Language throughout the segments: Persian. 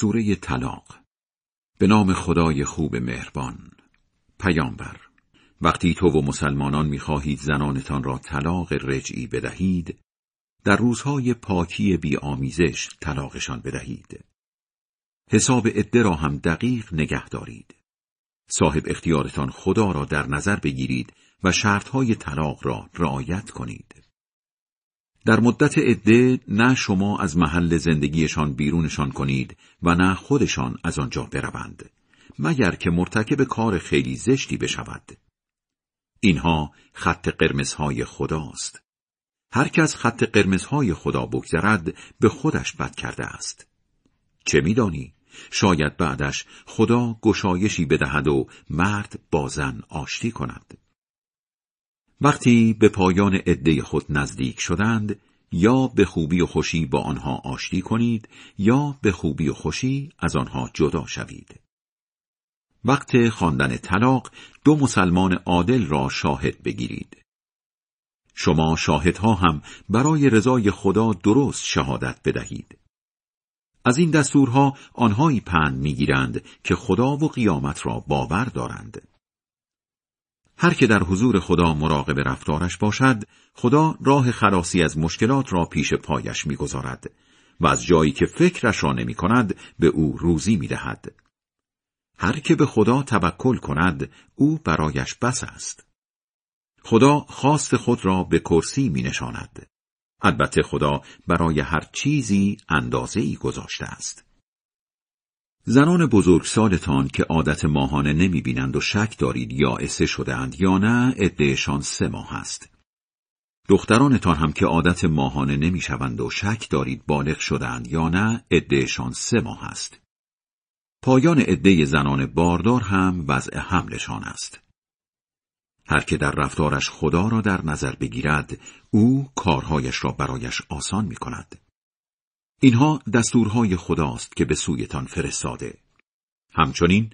سوره طلاق. به نام خدای خوب مهربان. پیامبر وقتی تو و مسلمانان می‌خواهید زنانتان را طلاق رجعی بدهید در روزهای پاکی بی آمیزش طلاقشان بدهید. حساب عده را هم دقیق نگه دارید. صاحب اختیارتان خدا را در نظر بگیرید و شرطهای طلاق را رعایت کنید. در مدت عده نه شما از محل زندگیشان بیرونشان کنید و نه خودشان از آنجا بروند مگر که مرتکب کار خیلی زشتی بشود. اینها خط قرمزهای خداست. هر کس خط قرمزهای خدا بگذرد به خودش بد کرده است. چه میدانی؟ شاید بعدش خدا گشایشی بدهد و مرد با زن آشتی کند. وقتی به پایان عده خود نزدیک شدند یا به خوبی و خوشی با آنها آشتی کنید یا به خوبی و خوشی از آنها جدا شوید. وقت خواندن طلاق دو مسلمان عادل را شاهد بگیرید. شما شاهدها هم برای رضای خدا درست شهادت بدهید. از این دستورها آنهایی پند می‌گیرند که خدا و قیامت را باور دارند. هر که در حضور خدا مراقب رفتارش باشد خدا راه خلاصی از مشکلات را پیش پایش می‌گذارد و از جایی که فکرش را نمی کند به او روزی می دهد. هر که به خدا توکل کند او برایش بس است. خدا خواست خود را به کرسی می نشاند. البته خدا برای هر چیزی اندازه ای گذاشته است. زنان بزرگسالتان که عادت ماهانه نمی بینند و شک دارید یا اسه شدهاند یا نه عدهشان سه ماه است. دخترانتان هم که عادت ماهانه نمی شوند و شک دارید بالغ شدهاند یا نه عدهشان سه ماه است. پایان عده زنان باردار هم وضع حملشان است. هر که در رفتارش خدا را در نظر بگیرد او کارهایش را برایش آسان می کند. اینها دستورهای خداست که به سویتان فرستاده. همچنین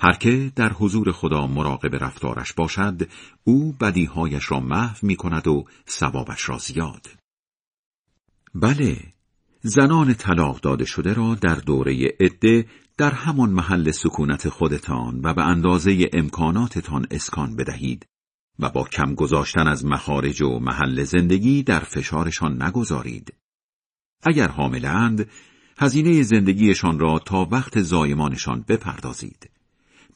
هر که در حضور خدا مراقب رفتارش باشد او بدیهایش را محو می کند و ثوابش را زیاد. بله زنان طلاق داده شده را در دوره عده در همان محل سکونت خودتان و به اندازه امکاناتتان اسکان بدهید و با کم گذاشتن از مخارج و محل زندگی در فشارشان نگذارید. اگر حاملند هزینه زندگیشان را تا وقت زایمانشان بپردازید.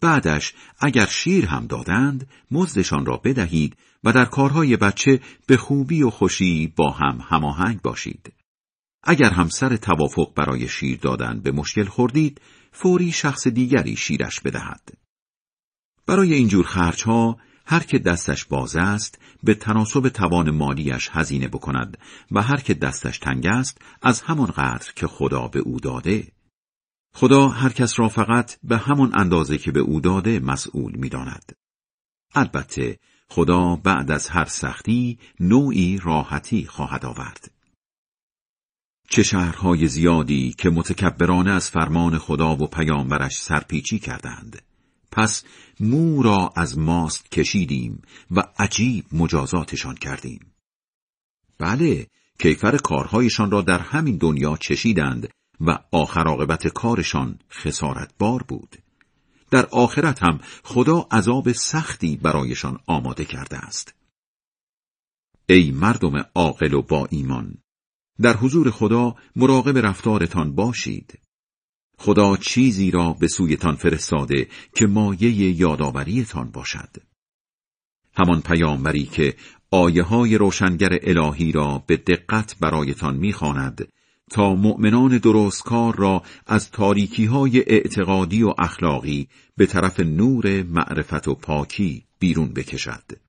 بعدش اگر شیر هم دادند مزدشان را بدهید و در کارهای بچه به خوبی و خوشی با هم هماهنگ باشید. اگر همسر توافق برای شیر دادن به مشکل خوردید فوری شخص دیگری شیرش بدهد. برای اینجور خرچها هر که دستش باز است به تناسب توان مالیش هزینه بکند و هر که دستش تنگ است از همان قدر که خدا به او داده. خدا هر کس را فقط به همان اندازه که به او داده مسئول می‌داند. البته خدا بعد از هر سختی نوعی راحتی خواهد آورد. چه شهرهای زیادی که متکبرانه از فرمان خدا و پیامبرش سرپیچی کردند پس مو را از ماست کشیدیم و عجیب مجازاتشان کردیم. بله، کیفر کارهایشان را در همین دنیا چشیدند و آخر عاقبت کارشان خسارت بار بود. در آخرت هم خدا عذاب سختی برایشان آماده کرده است. ای مردم عاقل و با ایمان در حضور خدا مراقب رفتارتان باشید خدا چیزی را به سویتان فرستاده که مایه یادآوریتان باشد همان پیامبری که آیه های روشنگر الهی را به دقت برایتان می‌خواند تا مؤمنان درستکار را از تاریکی های اعتقادی و اخلاقی به طرف نور معرفت و پاکی بیرون بکشد.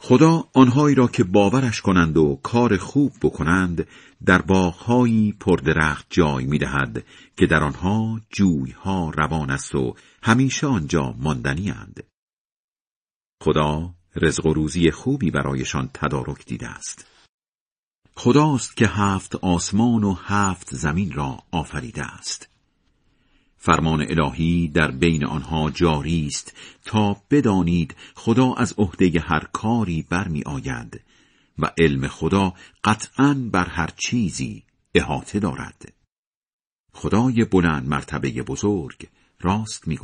خدا آنهایی را که باورش کنند و کار خوب بکنند در باغهایی پردرخت جای می‌دهد که در آنها جویها روان است و همیشه آنجا ماندنی اند. خدا رزق و روزی خوبی برایشان تدارک دیده است. خداست که هفت آسمان و هفت زمین را آفریده است. فرمان الهی در بین آنها جاری است تا بدانید خدا از عهده هر کاری برمی آید و علم خدا قطعا بر هر چیزی احاطه دارد. خدای بلند مرتبه بزرگ راست می